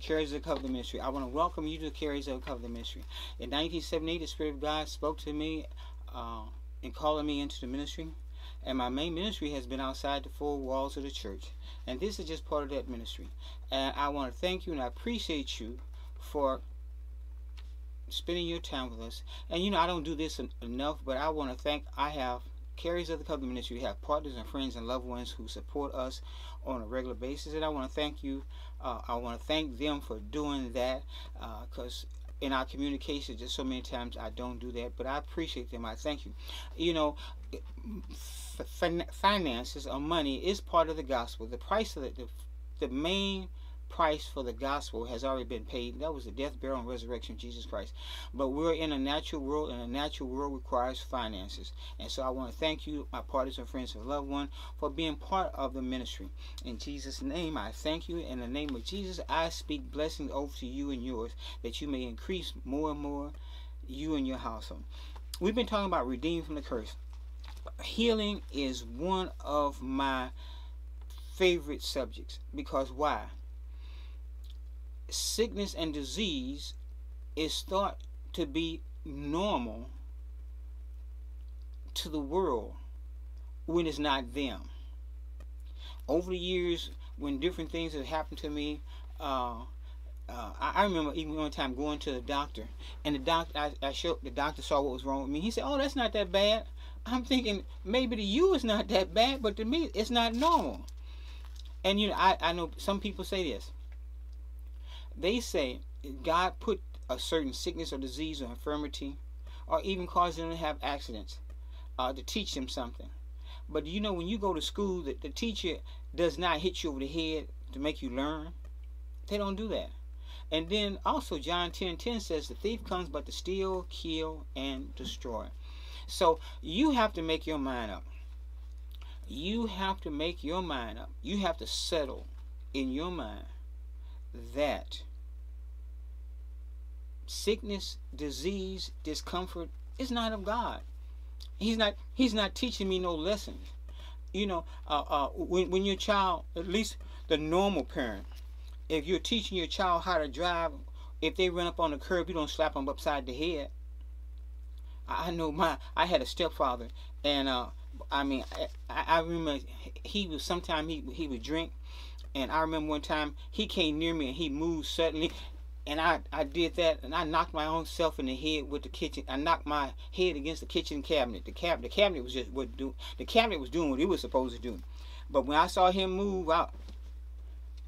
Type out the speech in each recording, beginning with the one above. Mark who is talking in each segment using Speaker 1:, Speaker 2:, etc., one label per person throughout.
Speaker 1: Carriers of the Covenant Ministry. I want to welcome you to Carriers of the Covenant Ministry. In 1978, the Spirit of God spoke to me uh, in calling me into the ministry. And my main ministry has been outside the four walls of the church. And this is just part of that ministry. And I want to thank you and I appreciate you for spending your time with us. And you know, I don't do this enough, but I want to thank, I have carriers of the covenant ministry. We have partners and friends and loved ones who support us on a regular basis. And I want to thank you. Uh, I want to thank them for doing that because uh, in our communication, just so many times I don't do that. But I appreciate them. I thank you. You know, finances or money is part of the gospel. The price of the, the, the main price for the gospel has already been paid. That was the death, burial, and resurrection of Jesus Christ. But we're in a natural world, and a natural world requires finances. And so I want to thank you, my partners and friends and loved one, for being part of the ministry. In Jesus' name, I thank you. In the name of Jesus, I speak blessings over to you and yours, that you may increase more and more, you and your household. We've been talking about redeemed from the curse. Healing is one of my favorite subjects because why? Sickness and disease is thought to be normal to the world when it's not them. Over the years, when different things have happened to me, uh, uh, I, remember even one time going to the doctor, and the doctor, I, I showed the doctor saw what was wrong with me. He said, "Oh, that's not that bad." I'm thinking maybe to you it's not that bad, but to me it's not normal. And you know, I, I know some people say this. They say God put a certain sickness or disease or infirmity, or even cause them to have accidents, uh, to teach them something. But you know, when you go to school, the, the teacher does not hit you over the head to make you learn. They don't do that. And then also John 10 10 says the thief comes but to steal, kill, and destroy. So you have to make your mind up. You have to make your mind up. You have to settle in your mind that sickness, disease, discomfort is not of God. He's not he's not teaching me no lessons. You know, uh, uh, when, when your child, at least the normal parent, if you're teaching your child how to drive, if they run up on the curb, you don't slap them upside the head. I know my, I had a stepfather, and uh, I mean, I, I remember he was sometimes he he would drink, and I remember one time he came near me and he moved suddenly, and I, I did that and I knocked my own self in the head with the kitchen. I knocked my head against the kitchen cabinet. The cab the cabinet was just what do the cabinet was doing what it was supposed to do. But when I saw him move out,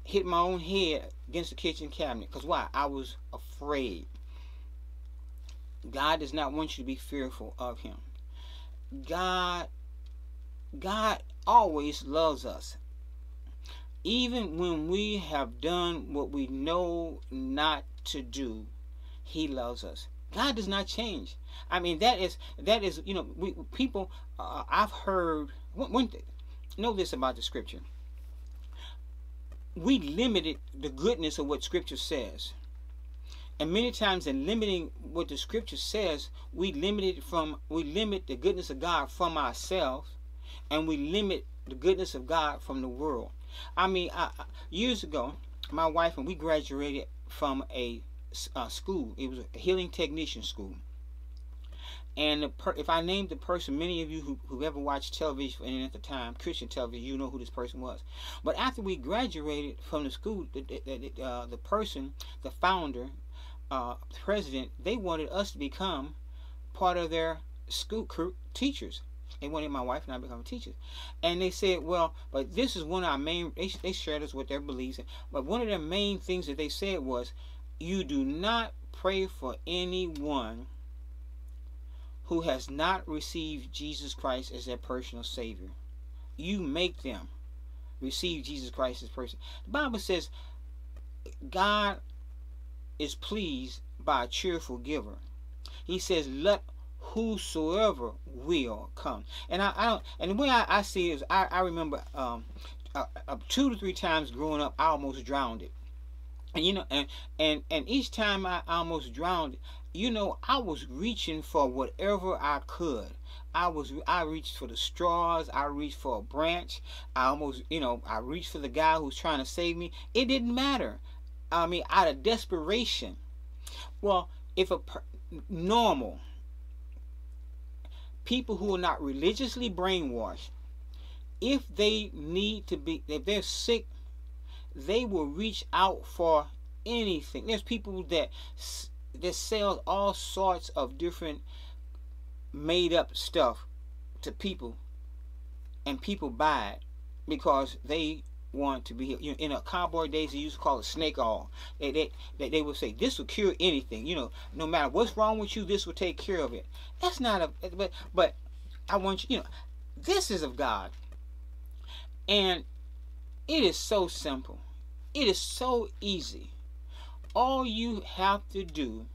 Speaker 1: hit my own head against the kitchen cabinet. Cause why? I was afraid. God does not want you to be fearful of him. God God always loves us even when we have done what we know not to do, He loves us. God does not change. I mean, that is that is you know we people. Uh, I've heard one, thing. Know this about the Scripture. We limited the goodness of what Scripture says. And many times in limiting what the scripture says, we limit it from we limit the goodness of God from ourselves and we limit the goodness of God from the world. I mean, I, years ago, my wife and we graduated from a, a school. It was a healing technician school. And if I named the person, many of you who, who ever watched television at the time, Christian television, you know who this person was. But after we graduated from the school, the, the, uh, the person, the founder, uh, president, they wanted us to become part of their school teachers. They wanted my wife and I to become teachers. And they said, well, but this is one of our main, they, they shared us with their beliefs. But one of the main things that they said was, you do not pray for anyone who has not received Jesus Christ as their personal Savior. You make them receive Jesus Christ as person. The Bible says God is pleased by a cheerful giver. He says, let whosoever will come. And I, I don't, and the way I, I see is, I, I remember um, uh, uh, two to three times growing up, I almost drowned it. And you know, and and and each time I almost drowned, you know, I was reaching for whatever I could. I was I reached for the straws, I reached for a branch, I almost, you know, I reached for the guy who's trying to save me. It didn't matter. I mean, out of desperation. Well, if a normal people who are not religiously brainwashed, if they need to be, if they're sick, they will reach out for anything. There's people that that sell all sorts of different made up stuff to people, and people buy it because they want to be You know, in a cowboy days, they used to call it snake oil. They, they, they, they would say, this will cure anything. You know, no matter what's wrong with you, this will take care of it. That's not a, but, but I want you, you know, this is of God. And it is so simple. It is so easy. All you have to do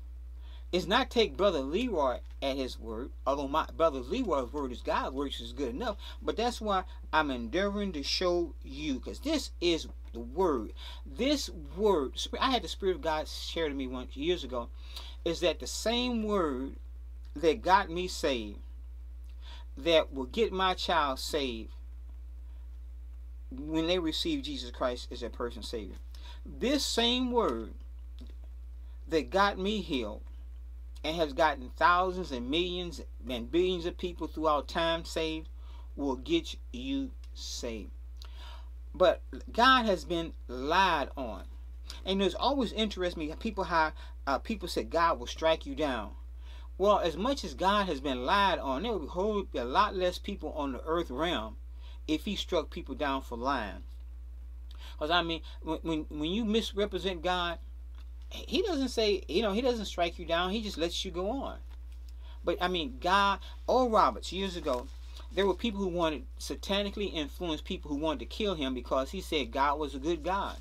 Speaker 1: is not take Brother Leroy at his word, although my brother Leroy's word is God's word, which is good enough. But that's why I'm endeavoring to show you, because this is the word. This word, I had the Spirit of God share to me once years ago, is that the same word that got me saved, that will get my child saved when they receive Jesus Christ as their personal Savior. This same word that got me healed and has gotten thousands and millions and billions of people throughout time saved will get you saved. But God has been lied on. And it's always interesting me people how uh, people said God will strike you down. Well, as much as God has been lied on, there would be a lot less people on the earth realm if he struck people down for lying. Because I mean, when, when when you misrepresent God, he doesn't say, you know, he doesn't strike you down. He just lets you go on. But I mean, God, Oral Roberts years ago, there were people who wanted satanically influenced people who wanted to kill him because he said God was a good God.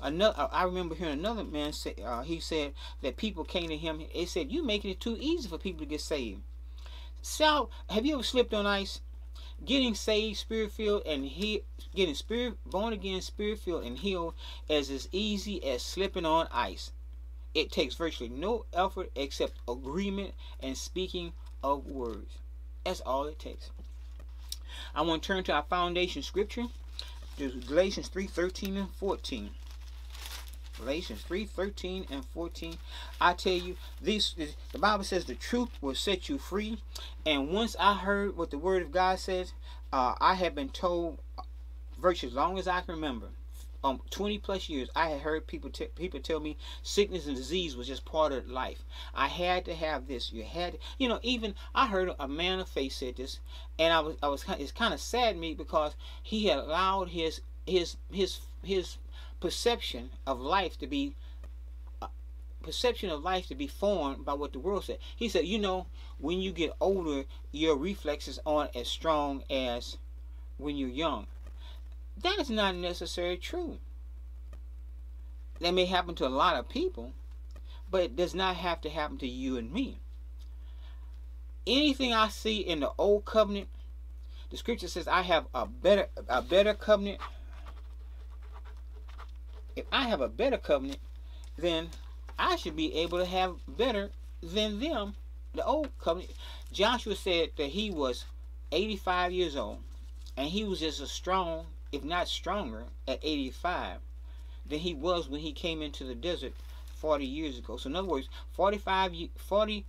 Speaker 1: Another, I remember hearing another man say, uh, he said that people came to him. They said, "You making it too easy for people to get saved." So, have you ever slipped on ice? Getting saved, spirit filled, and he getting spirit born again, spirit filled, and healed is as easy as slipping on ice. It takes virtually no effort except agreement and speaking of words. That's all it takes. I want to turn to our foundation scripture. Galatians 3 13 and 14. Galatians 3 13 and 14. I tell you, this is, the Bible says the truth will set you free. And once I heard what the Word of God says, uh, I have been told virtually as long as I can remember um 20 plus years i had heard people people tell me sickness and disease was just part of life. I had to have this you had to, you know even i heard a man of faith said this and i was i was it's kind of sad me because he had allowed his his his his perception of life to be uh, perception of life to be formed by what the world said. He said you know when you get older your reflexes aren't as strong as when you're young that is not necessarily true. That may happen to a lot of people, but it does not have to happen to you and me. Anything I see in the old covenant, the scripture says I have a better a better covenant. If I have a better covenant, then I should be able to have better than them, the old covenant. Joshua said that he was 85 years old and he was just as strong if not stronger, at 85 than he was when he came into the desert 40 years ago. So in other words, 45, 40,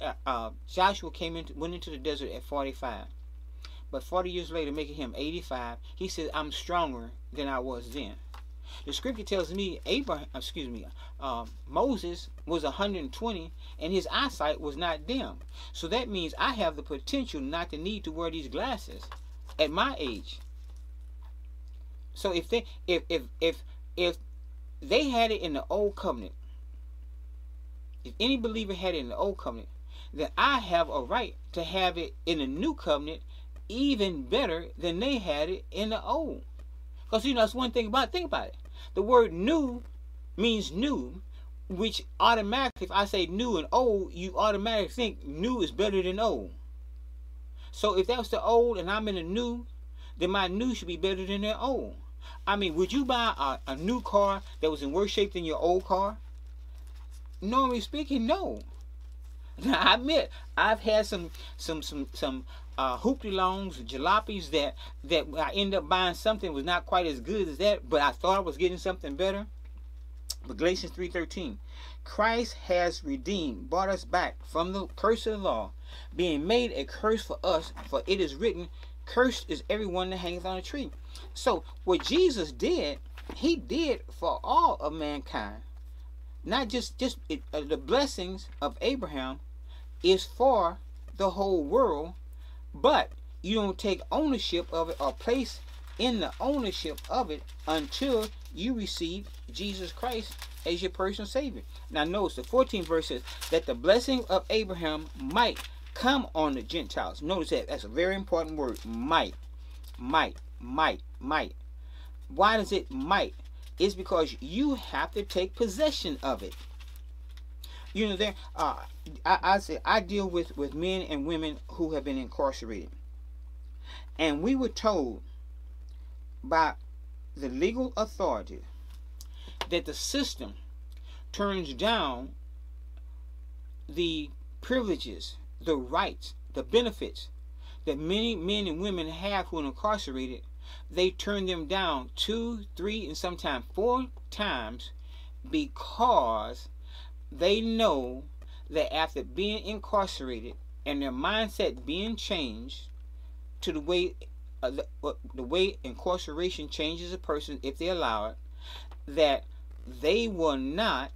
Speaker 1: uh, uh, Joshua came into, went into the desert at 45. But 40 years later, making him 85, he said, I'm stronger than I was then. The scripture tells me Abraham, excuse me, uh, Moses was 120 and his eyesight was not dim. So that means I have the potential not to need to wear these glasses at my age. So if they if if if if they had it in the old covenant, if any believer had it in the old covenant, then I have a right to have it in the new covenant even better than they had it in the old. Because you know that's one thing about it. think about it. The word new means new, which automatically if I say new and old, you automatically think new is better than old. So if that was the old and I'm in the new, then my new should be better than their old. I mean, would you buy a, a new car that was in worse shape than your old car? Normally speaking, no. Now, I admit I've had some some some some uh, hoopty longs, jalopies that that I end up buying something was not quite as good as that, but I thought I was getting something better. But Galatians 3.13, Christ has redeemed, brought us back from the curse of the law, being made a curse for us, for it is written, Cursed is everyone that hangeth on a tree. So what Jesus did, he did for all of mankind. Not just just it, uh, the blessings of Abraham is for the whole world, but you don't take ownership of it or place in the ownership of it until you receive Jesus Christ as your personal Savior. Now, notice the 14th verse says that the blessing of Abraham might come on the Gentiles. Notice that that's a very important word. Might, might, might, might. Why does it might? It's because you have to take possession of it. You know, there. Uh, I, I say I deal with with men and women who have been incarcerated, and we were told by the legal authority that the system turns down the privileges, the rights, the benefits that many men and women have who are incarcerated, they turn them down two, three, and sometimes four times because they know that after being incarcerated and their mindset being changed to the way uh, the, uh, the way incarceration changes a person if they allow it that they will not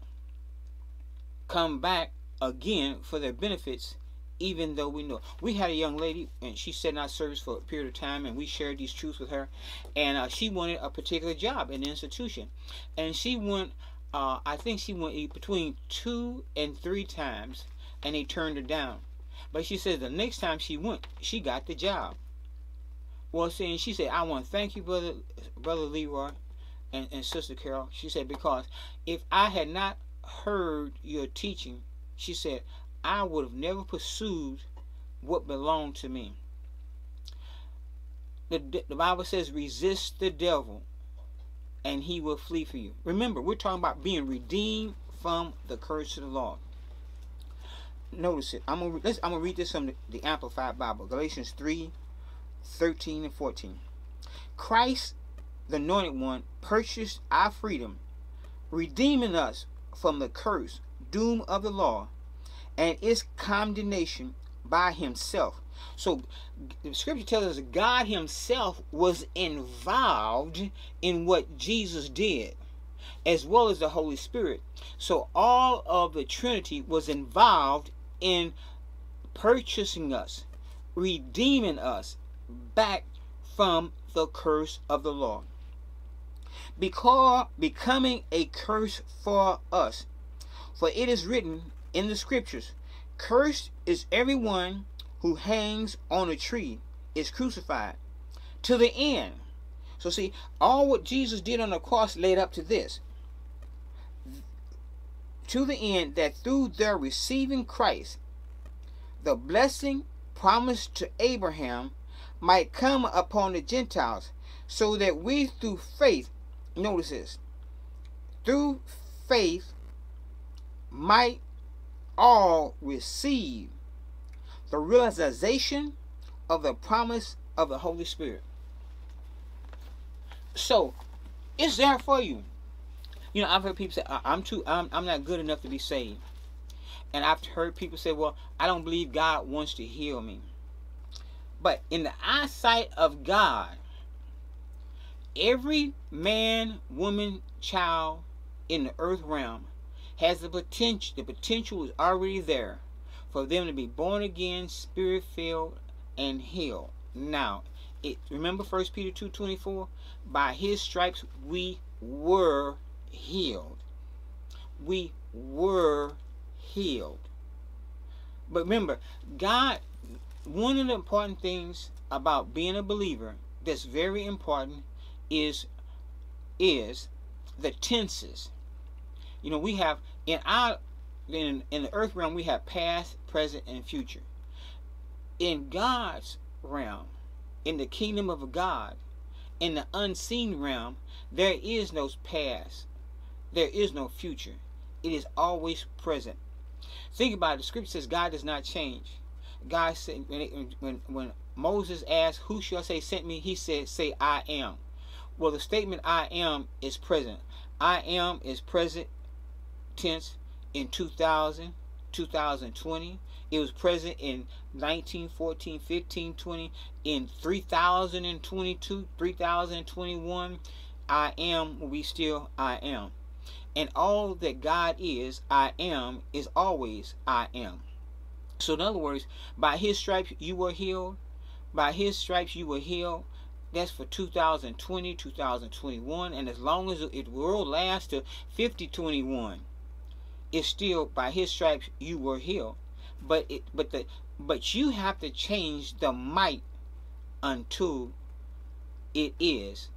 Speaker 1: come back again for their benefits even though we know we had a young lady and she said in our service for a period of time and we shared these truths with her. And uh, she wanted a particular job in the institution. And she went uh, i think she went between two and three times and they turned her down. But she said the next time she went she got the job. Well saying she said i want to thank you brother brother leroy and, and Sister Carol, she said, because if I had not heard your teaching, she said, I would have never pursued what belonged to me. The, the Bible says, resist the devil and he will flee for you. Remember, we're talking about being redeemed from the curse of the law. Notice it. I'm gonna, I'm gonna read this from the, the Amplified Bible, Galatians 3, 13 and 14. Christ the Anointed One, purchased our freedom, redeeming us from the curse, doom of the law, and its condemnation by himself. So the scripture tells us God himself was involved in what Jesus did, as well as the Holy Spirit. So all of the Trinity was involved in purchasing us, redeeming us back from the curse of the law because becoming a curse for us. For it is written in the scriptures, Cursed is everyone who hangs on a tree, is crucified, to the end. So see, all what Jesus did on the cross led up to this. To the end that through their receiving Christ, the blessing promised to Abraham might come upon the Gentiles, so that we through faith notice this through faith might all receive the realization of the promise of the Holy Spirit. So, it's there for you. You know, I've heard people say, "I'm too, I'm, I'm not good enough to be saved," and I've heard people say, "Well, I don't believe God wants to heal me." But in the eyesight of God, every man, woman, child in the earth realm has the potential the potential is already there for them to be born again, spirit filled, and healed. Now, it remember first Peter 2.24? By his stripes we were healed. We were healed. But remember, God one of the important things about being a believer that's very important is is the tenses. You know, we have in our in in the earth realm we have past, present, and future. In God's realm, in the kingdom of God, in the unseen realm, there is no past. There is no future. It is always present. Think about it. The scripture says God does not change. God said when when when Moses asked, "Who shall I say sent me?" He said, "Say I am." Well, the statement I am is present. I am is present tense in 2000, 2020. It was present in 1914, 15, 20, in 3022, 3021. I am, we still I am. And all that God is, I am, is always I am. So, in other words, by his stripes you were healed. By his stripes you were healed. That's for 2020, 2021. And as long as it will last to 5021, it's still by his stripes you were healed. But it but the but you have to change the might until it is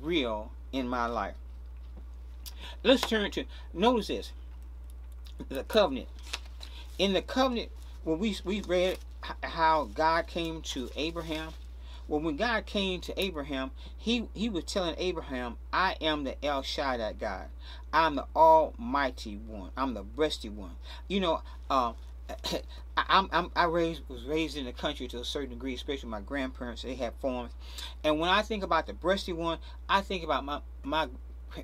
Speaker 1: real in my life. Let's turn to notice this. The covenant. In the covenant, when we we read how God came to Abraham, well, when God came to Abraham, he he was telling Abraham, "I am the El Shaddai God. I'm the Almighty One. I'm the breasty one." You know, uh, I, I'm, i raised was raised in the country to a certain degree, especially my grandparents. They had farms, and when I think about the breasty one, I think about my my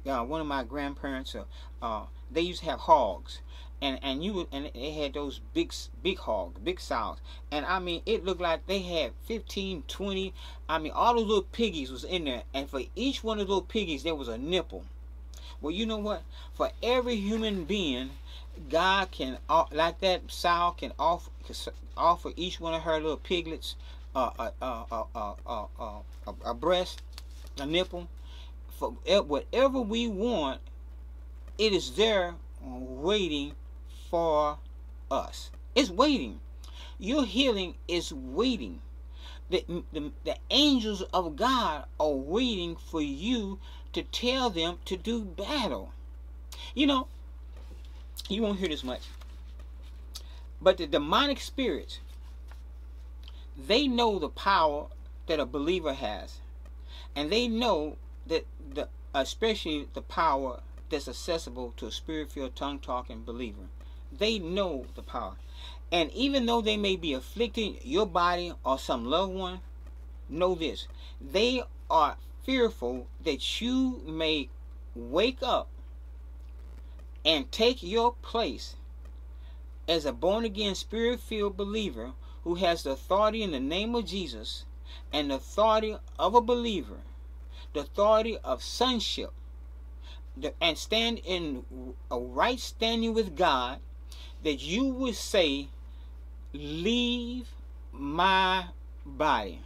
Speaker 1: uh, one of my grandparents. Uh, uh, they used to have hogs, and and you and they had those big big hogs, big sows, and I mean it looked like they had 15, 20. I mean all those little piggies was in there, and for each one of those little piggies there was a nipple. Well, you know what? For every human being God can, like that sow can offer, offer each one of her little piglets uh, uh, uh, uh, uh, uh, a breast, a nipple. For whatever we want, it is there waiting for us. It's waiting. Your healing is waiting. The, the, the angels of God are waiting for you to tell them to do battle. You know, you won't hear this much. But the demonic spirits, they know the power that a believer has. And they know that the especially the power that's accessible to a spirit-filled, tongue-talking believer. They know the power. And even though they may be afflicting your body or some loved one, know this. They are fearful that you may wake up and take your place as a born again, spirit filled believer who has the authority in the name of Jesus and the authority of a believer, the authority of sonship, and stand in a right standing with God, that you would say, Leave my body.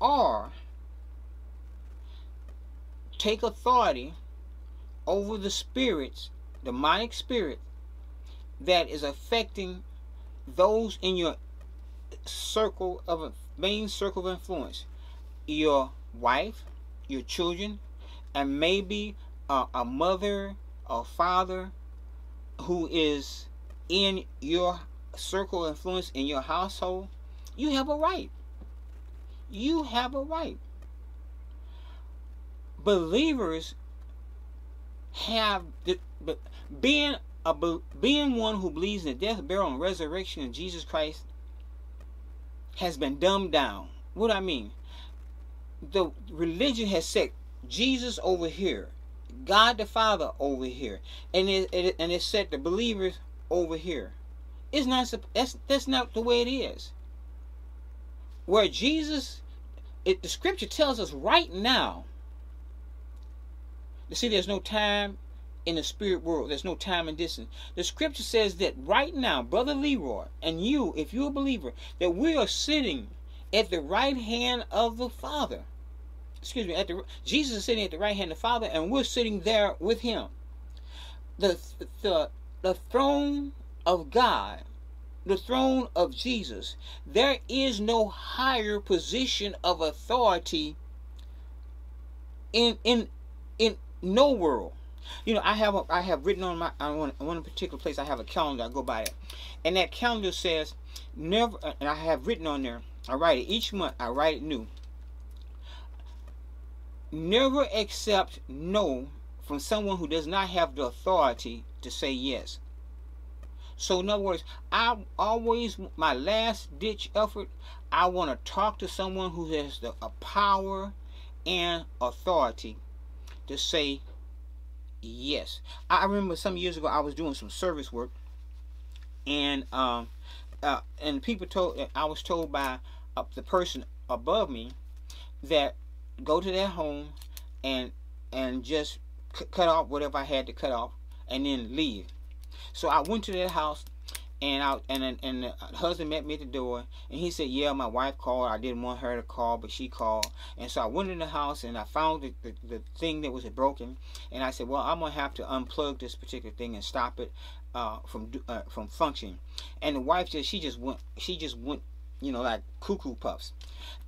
Speaker 1: Or take authority over the spirits demonic spirit that is affecting those in your circle of main circle of influence. Your wife your children and maybe a, a mother or father who is in your circle of influence in your household you have a right. You have a right believers have the, being a being one who believes in the death, burial, and resurrection of Jesus Christ has been dumbed down. What do I mean, the religion has set Jesus over here, God the Father over here, and it, it and it set the believers over here. It's not that's that's not the way it is. Where Jesus, it, the Scripture tells us right now. You see, there's no time in the spirit world. There's no time and distance. The scripture says that right now, Brother Leroy, and you, if you're a believer, that we are sitting at the right hand of the Father. Excuse me, at the Jesus is sitting at the right hand of the Father, and we're sitting there with him. The the the throne of God, the throne of Jesus, there is no higher position of authority in in in no world you know, I have a, I have written on my on one, one particular place. I have a calendar. I go by it, and that calendar says never. Uh, and I have written on there. I write it each month. I write it new. Never accept no from someone who does not have the authority to say yes. So in other words, I always my last ditch effort. I want to talk to someone who has the power and authority to say Yes, I remember some years ago I was doing some service work, and um, uh, and people told I was told by uh, the person above me that go to their home and and just cut off whatever I had to cut off and then leave. So I went to their house and I and and the husband met me at the door and he said, "Yeah, my wife called. I didn't want her to call, but she called." And so I went in the house and I found the, the, the thing that was broken, and I said, "Well, I'm gonna have to unplug this particular thing and stop it uh, from uh, from functioning." And the wife just she just went she just went you know like cuckoo puffs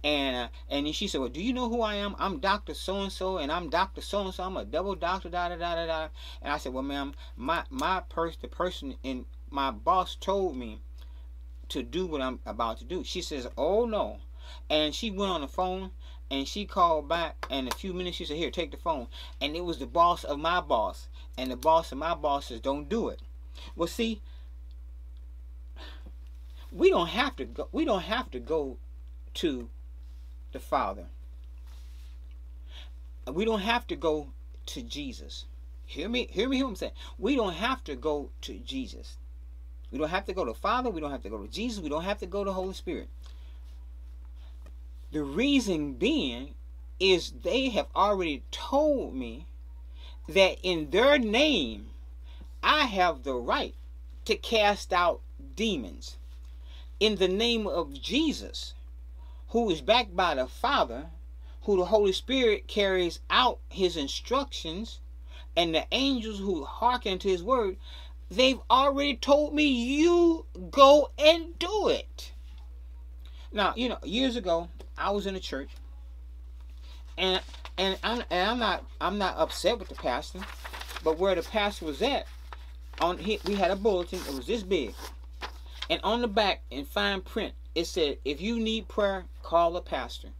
Speaker 1: and uh, and then she said well do you know who i am i'm dr so and so and i'm dr so and so i'm a double doctor da da da da da and i said well ma'am my my purse the person in my boss told me to do what I'm about to do. She says, Oh no. And she went on the phone and she called back and a few minutes she said, Here, take the phone. And it was the boss of my boss. And the boss of my boss says, Don't do it. Well see, we don't have to go we don't have to go to the Father. We don't have to go to Jesus. Hear me, hear me, hear what I'm saying. We don't have to go to Jesus. We don't have to go to Father. We don't have to go to Jesus. We don't have to go to Holy Spirit. The reason being is they have already told me that in their name I have the right to cast out demons. In the name of Jesus, who is backed by the Father, who the Holy Spirit carries out his instructions, and the angels who hearken to his word, They've already told me you go and do it. Now, you know, years ago, I was in a church, and and I'm and I'm not I'm not upset with the pastor, but where the pastor was at, on he, we had a bulletin. It was this big, and on the back in fine print it said, "If you need prayer, call the pastor.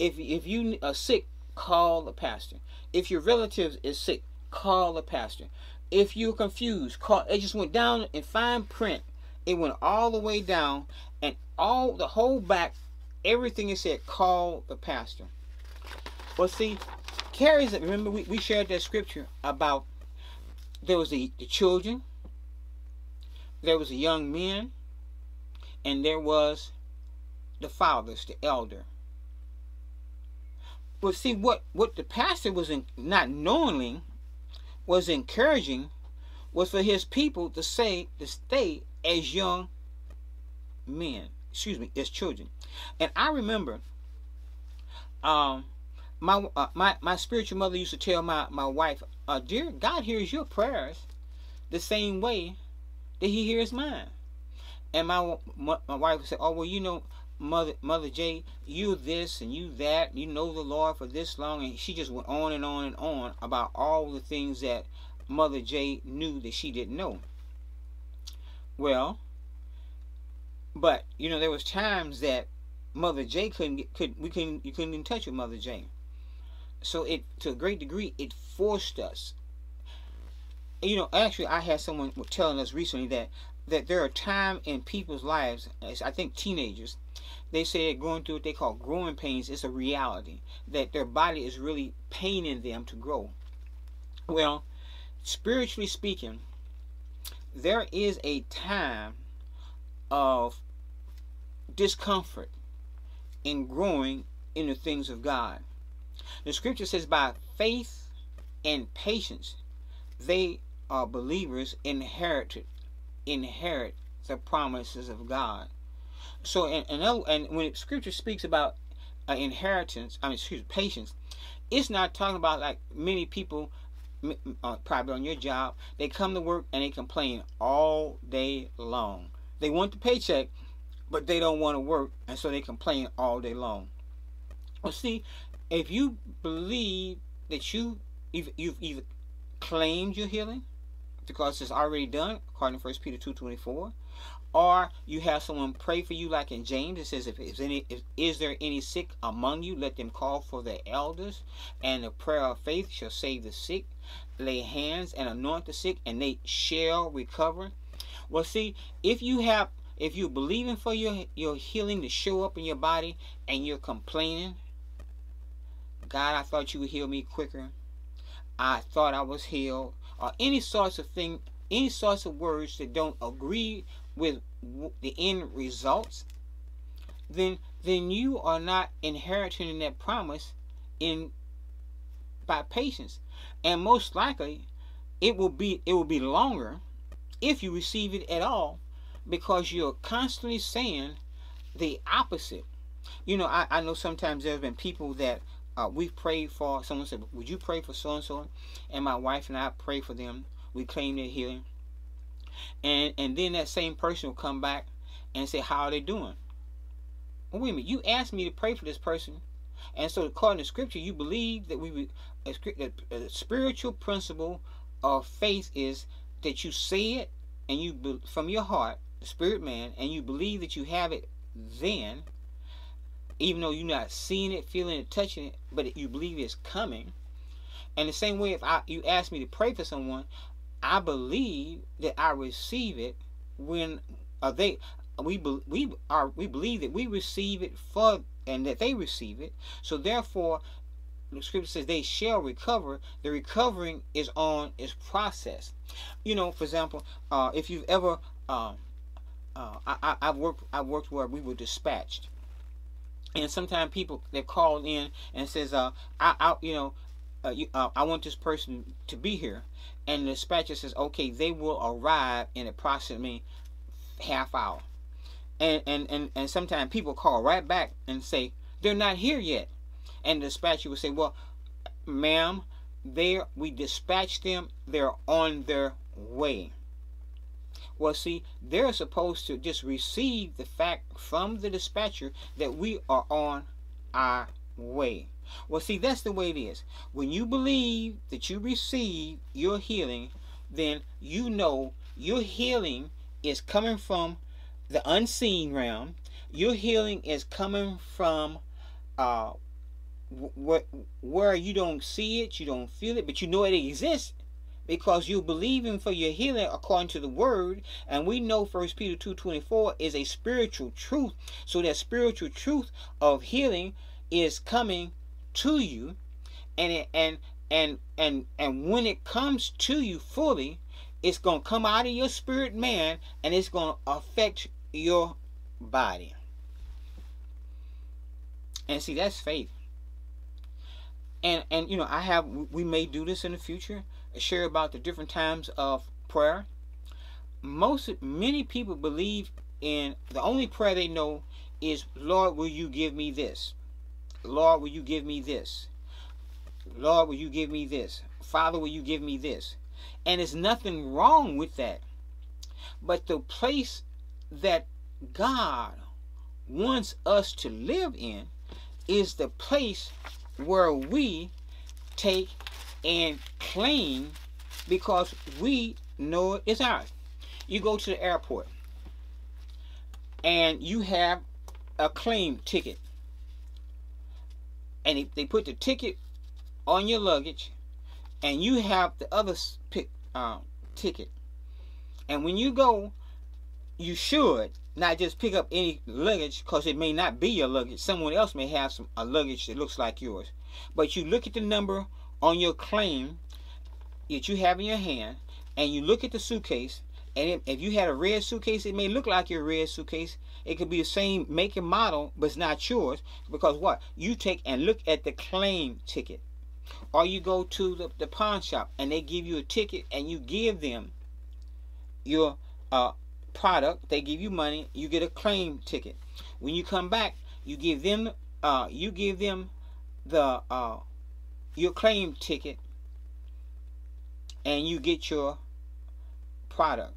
Speaker 1: If if you are sick, call the pastor. If your relatives is sick, call the pastor if you're confused, call, it just went down in fine print. It went all the way down, and all the whole back, everything it said, call the pastor. Well, see, carries it. Remember, we, we shared that scripture about there was the, the children, there was the young men, and there was the fathers, the elder. Well, see, what, what the pastor was in, not knowingly was encouraging was for his people to say to stay as young men excuse me as children. And i remember um my uh, my my spiritual mother used to tell my my wife uh, dear god hears your prayers the same way that he hears mine. And my my, my wife say oh well you know mother mother J, you this and you that, you know the Lord for this long, and she just went on and on and on about all the things that Mother J knew that she didn't know. Well, but you know there was times that Mother J couldn't get, could we couldn't you couldn't even touch with Mother J. So it to a great degree it forced us. You know, actually, I had someone telling us recently that that there are times in people's lives, I think teenagers, they say they're going through what they call growing pains. It's a reality that their body is really paining them to grow. Well, spiritually speaking, there is a time of discomfort in growing in the things of God. The scripture says, by faith and patience, they are believers inherited inherit the promises of God. So, and and, and when Scripture speaks about uh, inheritance, I mean, excuse me, patience, it's not talking about like many people, uh, probably on your job, they come to work and they complain all day long. They want the paycheck, but they don't want to work, and so they complain all day long. Well, see, if you believe that you you've, you've either claimed your healing because it's already done, according to 1 Peter 2.24. Or you have someone pray for you like in James. It says, if, if any, if, is there any sick among you, let them call for the elders. And the prayer of faith shall save the sick. Lay hands and anoint the sick, and they shall recover. Well, see, if you have, if you're believing for your, your healing to show up in your body and you're complaining, God, I thought you would heal me quicker. I thought I was healed or any sorts of thing, any sorts of words that don't agree with the end results, then then you are not inheriting that promise in by patience. And most likely it will be it will be longer if you receive it at all because you're constantly saying the opposite. You know, I, I know sometimes there's been people that uh, we've prayed for. Someone said, Would you pray for so and so? And my wife and I pray for them. We claim their healing. And and then that same person will come back and say, How are they doing? Well, wait a minute, you asked me to pray for this person. And so according to scripture, you believe that we a, a spiritual principle of faith is that you say it and you from your heart, the spirit man, and you believe that you have it then, even though you're not seeing it, feeling it, touching it, but you believe it's coming. And the same way, if I, you ask me to pray for someone, I believe that I receive it when uh, they we we are we believe that we receive it for and that they receive it. So therefore, the scripture says they shall recover. The recovering is on its process. You know, for example, uh, if you've ever, um, uh, I, have worked, I worked where we were dispatched, and sometimes people they call in and says, uh, I, I you know, uh, you, uh, I want this person to be here, and the dispatcher says, okay, they will arrive in approximately half hour, and and and and sometimes people call right back and say they're not here yet and the dispatcher will say, "Well, ma'am, we dispatched them. They're on their way." Well, see, they're supposed to just receive the fact from the dispatcher that we are on our way. Well, see, that's the way it is. When you believe that you receive your healing, then you know your healing is coming from the unseen realm. Your healing is coming from uh, what where you don't see it, you don't feel it, but you know it exists because you're believing for your healing according to the word and we know first peter 2.24 is a spiritual truth so that spiritual truth of healing is coming to you and it, and and and and when it comes to you fully it's going to come out of your spirit man and it's going to affect your body. And see that's faith. And and you know i have we may do this in the future share about the different times of prayer. Most many people believe in the only prayer they know is lord will you give me this lord will you give me this lord will you give me this father will you give me this and there's nothing wrong with that but the place that god wants us to live in is the place where we take and claim because we know it's ours. You go to the airport and you have a claim ticket. And they put the ticket on your luggage and you have the other pick, uh, ticket. And when you go, you should not just pick up any luggage because it may not be your luggage. Someone else may have some a luggage that looks like yours. But you look at the number on your claim that you have in your hand, and you look at the suitcase. And if you had a red suitcase, it may look like your red suitcase. It could be the same make and model, but it's not yours. Because what? You take and look at the claim ticket, or you go to the, the pawn shop and they give you a ticket and you give them your uh, product, they give you money, you get a claim ticket. When you come back, you give them uh, you give them the uh, your claim ticket and you get your product.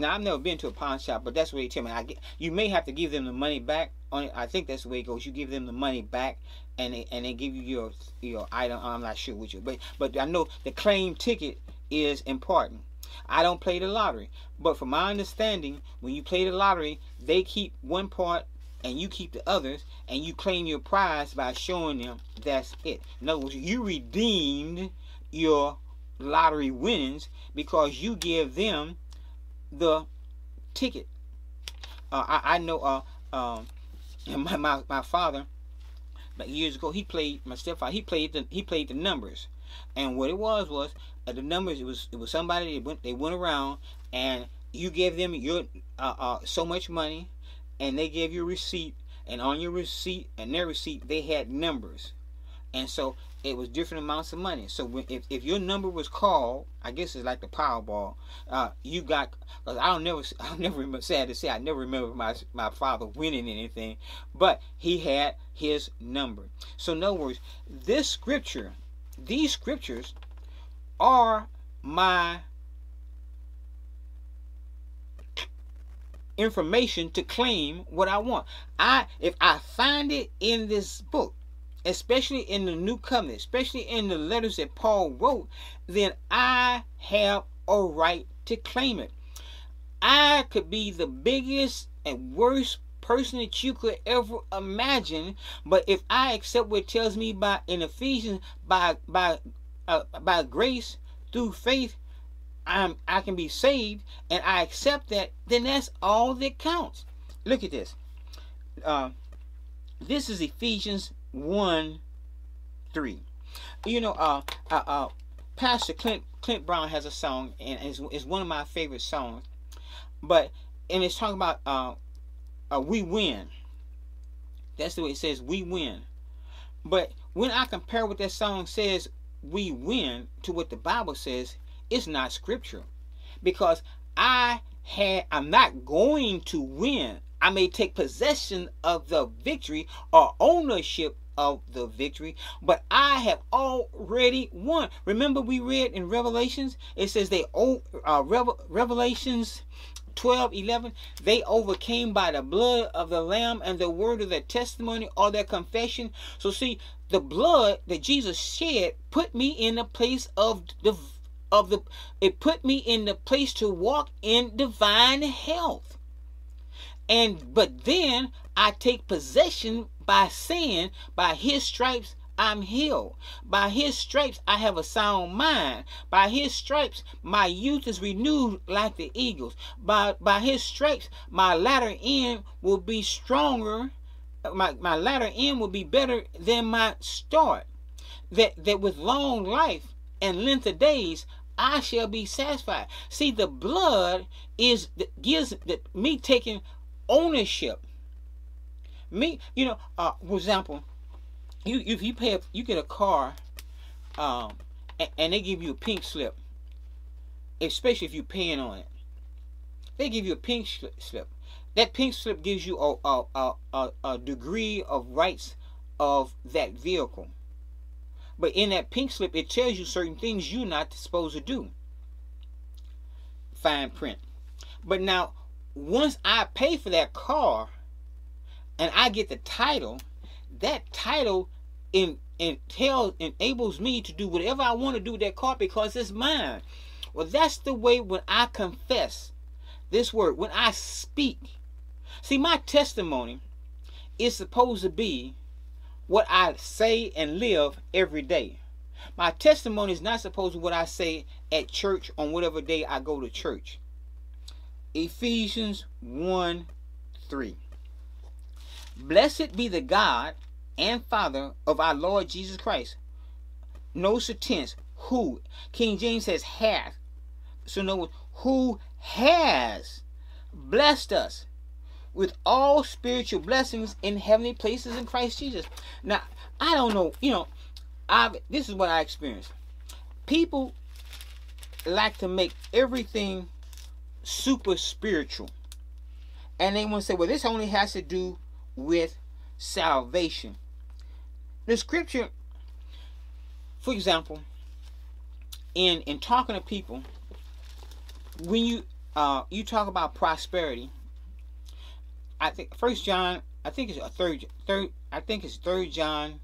Speaker 1: Now I've never been to a pawn shop, but that's what they tell me. I get, you may have to give them the money back. On I think that's the way it goes. You give them the money back, and they and they give you your your item. I'm not sure which, but but I know the claim ticket is important. I don't play the lottery. But from my understanding, when you play the lottery, they keep one part and you keep the others and you claim your prize by showing them that's it. In other words, you redeemed your lottery winnings because you give them the ticket. Uh, I, I know uh, um, my, my, my father, years ago, he played, my stepfather, he played the, he played the numbers. And what it was was uh, the numbers. It was it was somebody they went they went around and you gave them your uh, uh, so much money, and they gave you a receipt, and on your receipt and their receipt they had numbers, and so it was different amounts of money. So when, if, if your number was called, I guess it's like the Powerball. Uh, you got. Cause I don't never. I never. Sad to say, I never remember my my father winning anything, but he had his number. So in other words, this scripture, these scriptures, are my information to claim what I want. I if I find it in this book, especially in the new covenant, especially in the letters that Paul wrote, then I have a right to claim it. I could be the biggest and worst person that you could ever imagine, but if I accept what tells me by in Ephesians by by uh, by grace through faith, I'm I can be saved and I accept that, then that's all that counts. Look at this. Uh, this is Ephesians 1 3. You know, uh, uh, uh, Pastor Clint Clint Brown has a song, and it's, it's one of my favorite songs. But and it's talking about uh, uh, we win. That's the way it says we win. But when I compare what that song says, we win, to what the Bible says, it's not scripture. Because I had I'm not going to win. I may take possession of the victory or ownership of the victory, but I have already won. Remember, we read in Revelations, it says they uh, Revelations 12 11 they overcame by the blood of the lamb and the word of their testimony or their confession so see the blood that jesus shed put me in a place of the of the it put me in the place to walk in divine health and but then i take possession by saying by his stripes I'm healed. By his stripes I have a sound mind. By his stripes my youth is renewed like the eagles. By by his stripes my latter end will be stronger. My, my latter end will be better than my start. That that with long life and length of days I shall be satisfied. See, the blood is gives me taking ownership. Me, you know, uh, for example, you if you pay you get a car, um, and, and they give you a pink slip, especially if you're paying on it. They give you a pink slip. That pink slip gives you a, a, a, a degree of rights of that vehicle. But in that pink slip, it tells you certain things you're not supposed to do. Fine print. But now, once I pay for that car and I get the title, that title in, enables me to do whatever I want to do with that car because it's mine. Well, that's the way when I confess this word, when I speak. See, my testimony is supposed to be what I say and live every day. My testimony is not supposed to be what I say at church on whatever day I go to church. Ephesians 1 3. Blessed be the God and Father of our Lord Jesus Christ. Notice tense, who. King James says hath. So no, one who has blessed us with all spiritual blessings in heavenly places in Christ Jesus. Now, I don't know, you know, I this is what I experienced. People like to make everything super spiritual. And they want to say, well, this only has to do with salvation. The scripture, for example, in in talking to people, when you uh you talk about prosperity, I think First John, I think it's a third third. I think it's Third John.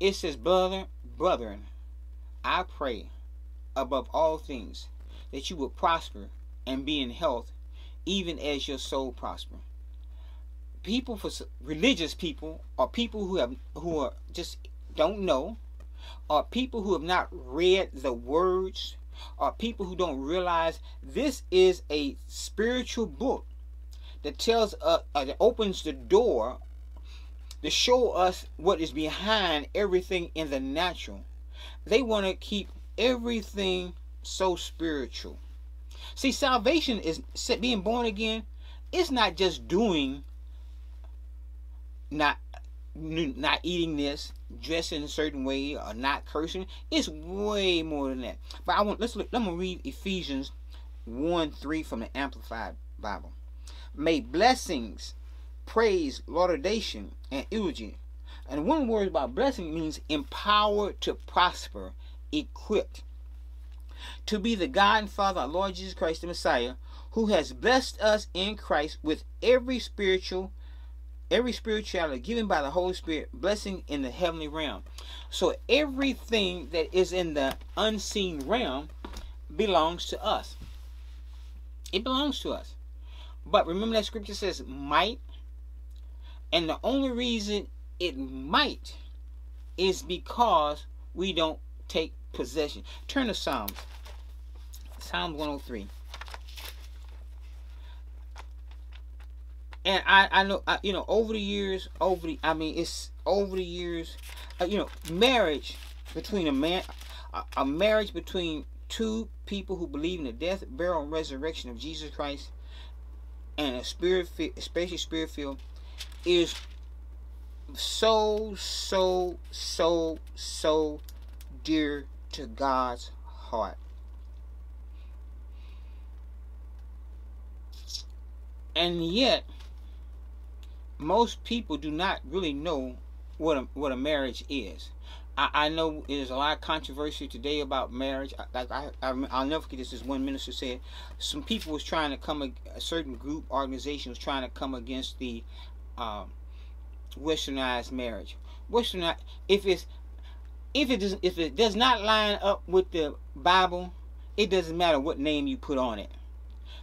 Speaker 1: It says, "Brother, brethren, I pray above all things that you will prosper and be in health, even as your soul prosper." People for religious people or people who have who are just don't know, or people who have not read the words, or people who don't realize this is a spiritual book that tells us, uh, that opens the door to show us what is behind everything in the natural. they want to keep everything so spiritual. See, salvation is being born again. It's not just doing, not not eating this, dressing a certain way, or not cursing. It's way more than that. But I want let's look. I'm gonna read Ephesians one three from the Amplified Bible. May blessings, praise, laudation, and eulogy. And one word about blessing means empowered to prosper, equipped to be the God and Father, our Lord Jesus Christ, the Messiah, who has blessed us in Christ with every spiritual, every spirituality given by the Holy Spirit, blessing in the heavenly realm. So everything that is in the unseen realm belongs to us. It belongs to us. But remember that scripture says might. And the only reason it might is because we don't take possession. Turn to Psalms. Psalm 103. And I, I know, I, you know, over the years, over the, I mean, it's over the years, uh, you know, marriage between a man, a, a marriage between two people who believe in the death, burial, and resurrection of Jesus Christ, and a spirit, especially spirit filled, is so, so, so, so dear to God's heart. and yet most people do not really know what a, what a marriage is. I, I know there's a lot of controversy today about marriage. Like I, I, will never forget this. This one minister said some people was trying to come a certain group organization was trying to come against the um, westernized marriage. Westernized if it's if it does if it does not line up with the Bible, it doesn't matter what name you put on it.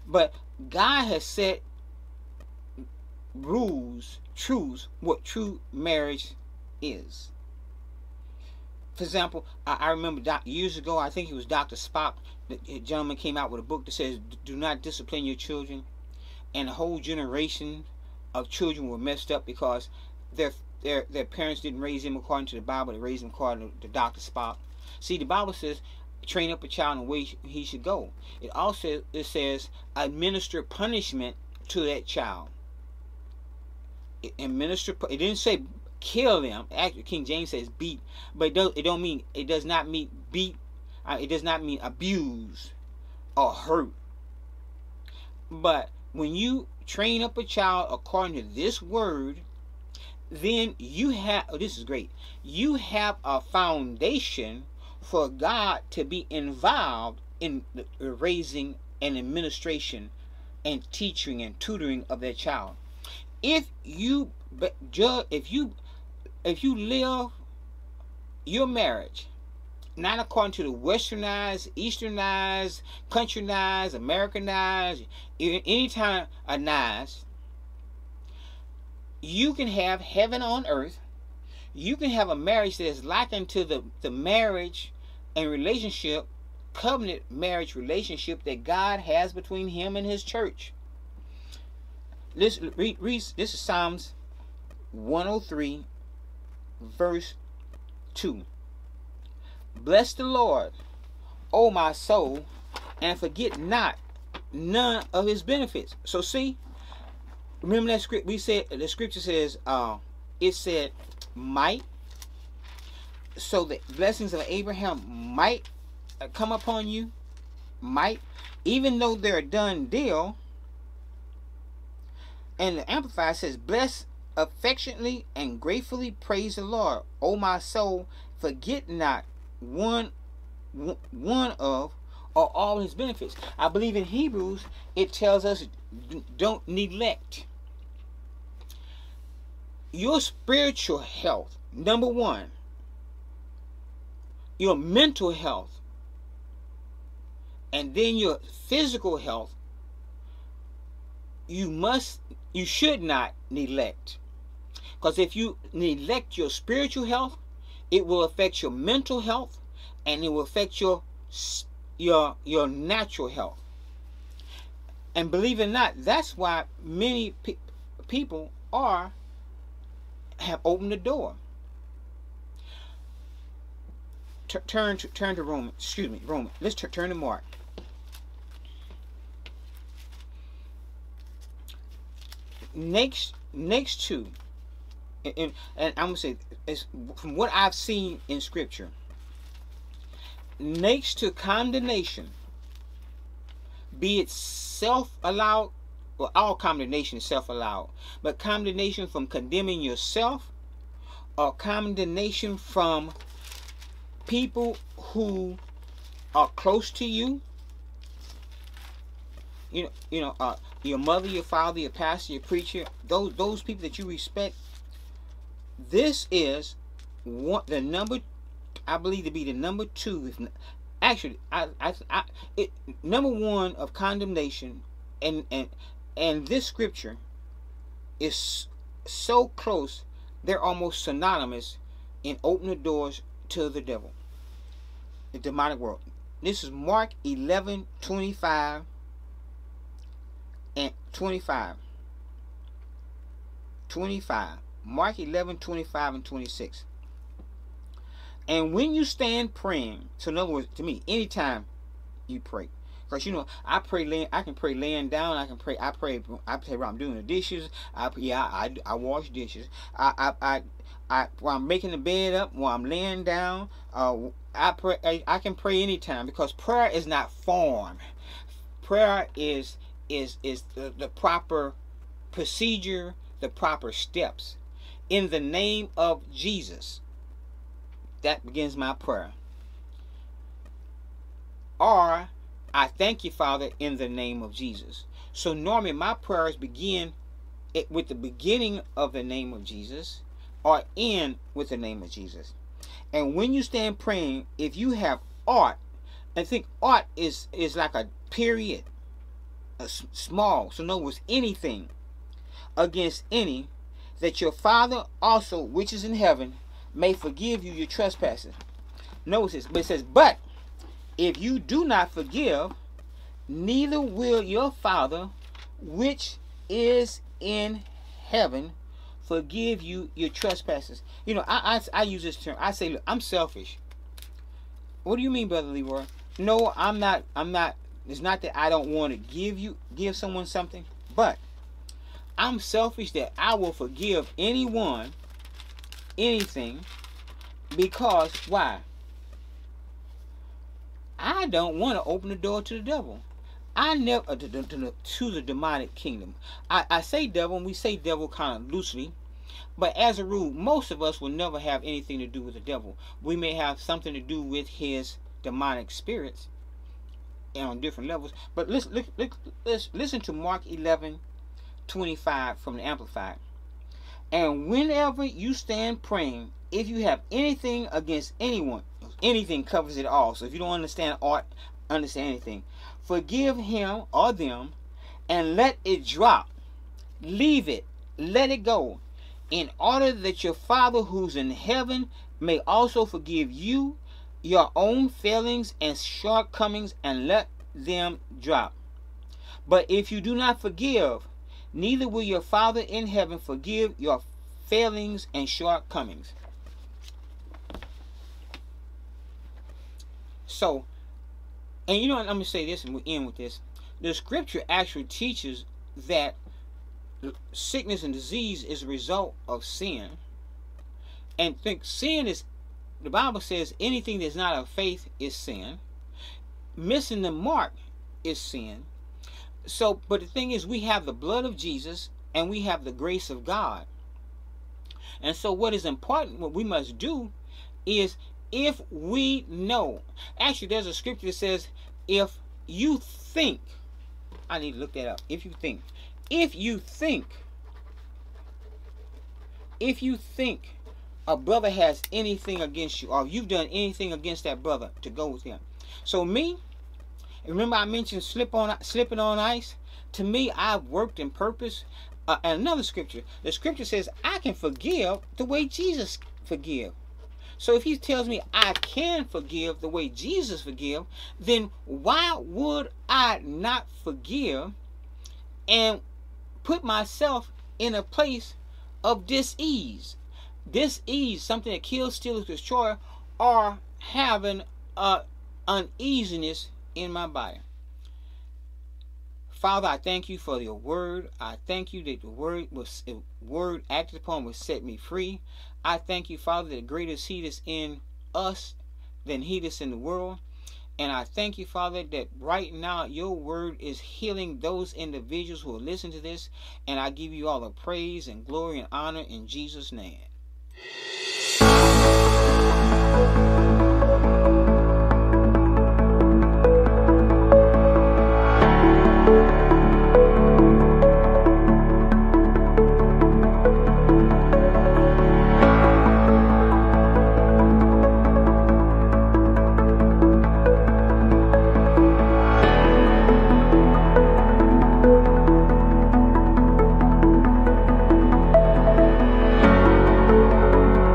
Speaker 1: But God has set rules, truths, what true marriage is. For example, I, I remember doc, years ago, I think it was Dr. Spock, the gentleman came out with a book that says, Do not discipline your children. And a whole generation of children were messed up because their their their parents didn't raise them according to the Bible, they raised them according to Dr. Spock. See, the Bible says, train up a child in the way he should go. It also it says administer punishment to that child administer. It didn't say kill them. Actually, King James says beat, but it, does, it don't mean it does not mean beat. Uh, it does not mean abuse or hurt. But when you train up a child according to this word, then you have. Oh, this is great. You have a foundation for God to be involved in the raising and administration and teaching and tutoring of that child if you judge if you if you live your marriage not according to the westernized, easternized, countrynized, Americanized, anytime anized, you can have heaven on earth. You can have a marriage that is likened to the, the marriage and relationship, covenant marriage relationship that God has between Him and His church. This read, read this is Psalms 103 verse 2. Bless the Lord, O my soul, and forget not none of his benefits. So see, remember that script we said the scripture says uh it said might so the blessings of Abraham might come upon you might even though they're a done deal and the Amplified says, Bless affectionately and gratefully praise the Lord, O my soul, forget not one one of or all his benefits. I believe in Hebrews it tells us don't neglect your spiritual health. Number 1, your mental health, and then your physical health. You must you should not neglect. Because if you neglect your spiritual health, it will affect your mental health and it will affect your your your natural health. And believe it or not, that's why many pe people are have opened the door turn to turn to Roman. Excuse me, Roman. Let's turn to Mark. Next, next to, and, and, and I'm gonna say, is from what I've seen in Scripture. Next to condemnation, be it self-allowed, well, all condemnation is self-allowed, but condemnation from condemning yourself, or condemnation from people who are close to you. You know, you know, uh, your mother, your father, your pastor, your preacher, those those people that you respect. This is one the number. I believe to be the number two. If actually, I, I, I it, number one of condemnation, and and and this scripture is so close. They're almost synonymous in opening doors to the devil, the demonic world. This is Mark 11 25 and 25. 25. Mark 11 25 and 26. And when you stand praying, so in other words, to me, anytime you pray, because you know, I pray laying, I can pray laying down. I can pray. I pray. I pray while I'm doing the dishes. I yeah, I, I, wash dishes. I I, I I while I'm making the bed up, while I'm laying down, uh, I pray. I, I can pray anytime because prayer is not form. Prayer is is is the, the proper procedure, the proper steps. In the name of Jesus, that begins my prayer. Or I thank you, Father, in the name of Jesus. So normally my prayers begin with the beginning of the name of Jesus or end with the name of Jesus. And when you stand praying, if you have art, I think art is is like a period, small. So other words, anything against any, that your Father also, which is in heaven, may forgive you your trespasses. Notice this, but it says, but if you do not forgive, neither will your Father, which is in heaven, forgive you your trespasses. You know, I, I, I use this term. I say, look, I'm selfish. What do you mean, Brother Leroy? No, I'm not. I'm not. It's not that I don't want to give you, give someone something, but I'm selfish that I will forgive anyone, anything, because why? I don't want to open the door to the devil. I never uh, to, to, to, the demonic kingdom. I, I say devil, and we say devil kind of loosely, but as a rule, most of us will never have anything to do with the devil. We may have something to do with his demonic spirits on different levels. But listen, look, let's listen to Mark 11, 25 from the Amplified. And whenever you stand praying, if you have anything against anyone, anything covers it all. So if you don't understand art, understand anything, forgive him or them and let it drop. Leave it. Let it go. In order that your Father who's in heaven may also forgive you your own failings and shortcomings and let them drop. But if you do not forgive, neither will your Father in heaven forgive your failings and shortcomings. So, and you know, what? I'm going to say this and we'll end with this. The scripture actually teaches that sickness and disease is a result of sin. And think sin is, the Bible says anything that's not of faith is sin. Missing the mark is sin. So, but the thing is, we have the blood of Jesus and we have the grace of God. And so, what is important, what we must do is if we know, actually, there's a scripture that says, if you think, I need to look that up. If you think, if you think, if you think a brother has anything against you, or you've done anything against that brother, to go with him. So me, remember I mentioned slip on slipping on ice. To me, I've worked in purpose. Uh, another scripture, the scripture says I can forgive the way Jesus forgive. So if he tells me I can forgive the way Jesus forgive, then why would I not forgive and put myself in a place of dis-ease? Dis-ease, something that kills, steals, destroys, or having a uneasiness in my body. Father, I thank you for your word. I thank you that the word was the word acted upon will set me free. I thank you, Father, that greater is He that's in us than He that's in the world. And I thank you, Father, that right now your word is healing those individuals who will listen to this. And I give you all the praise and glory and honor in Jesus' name. Thank you.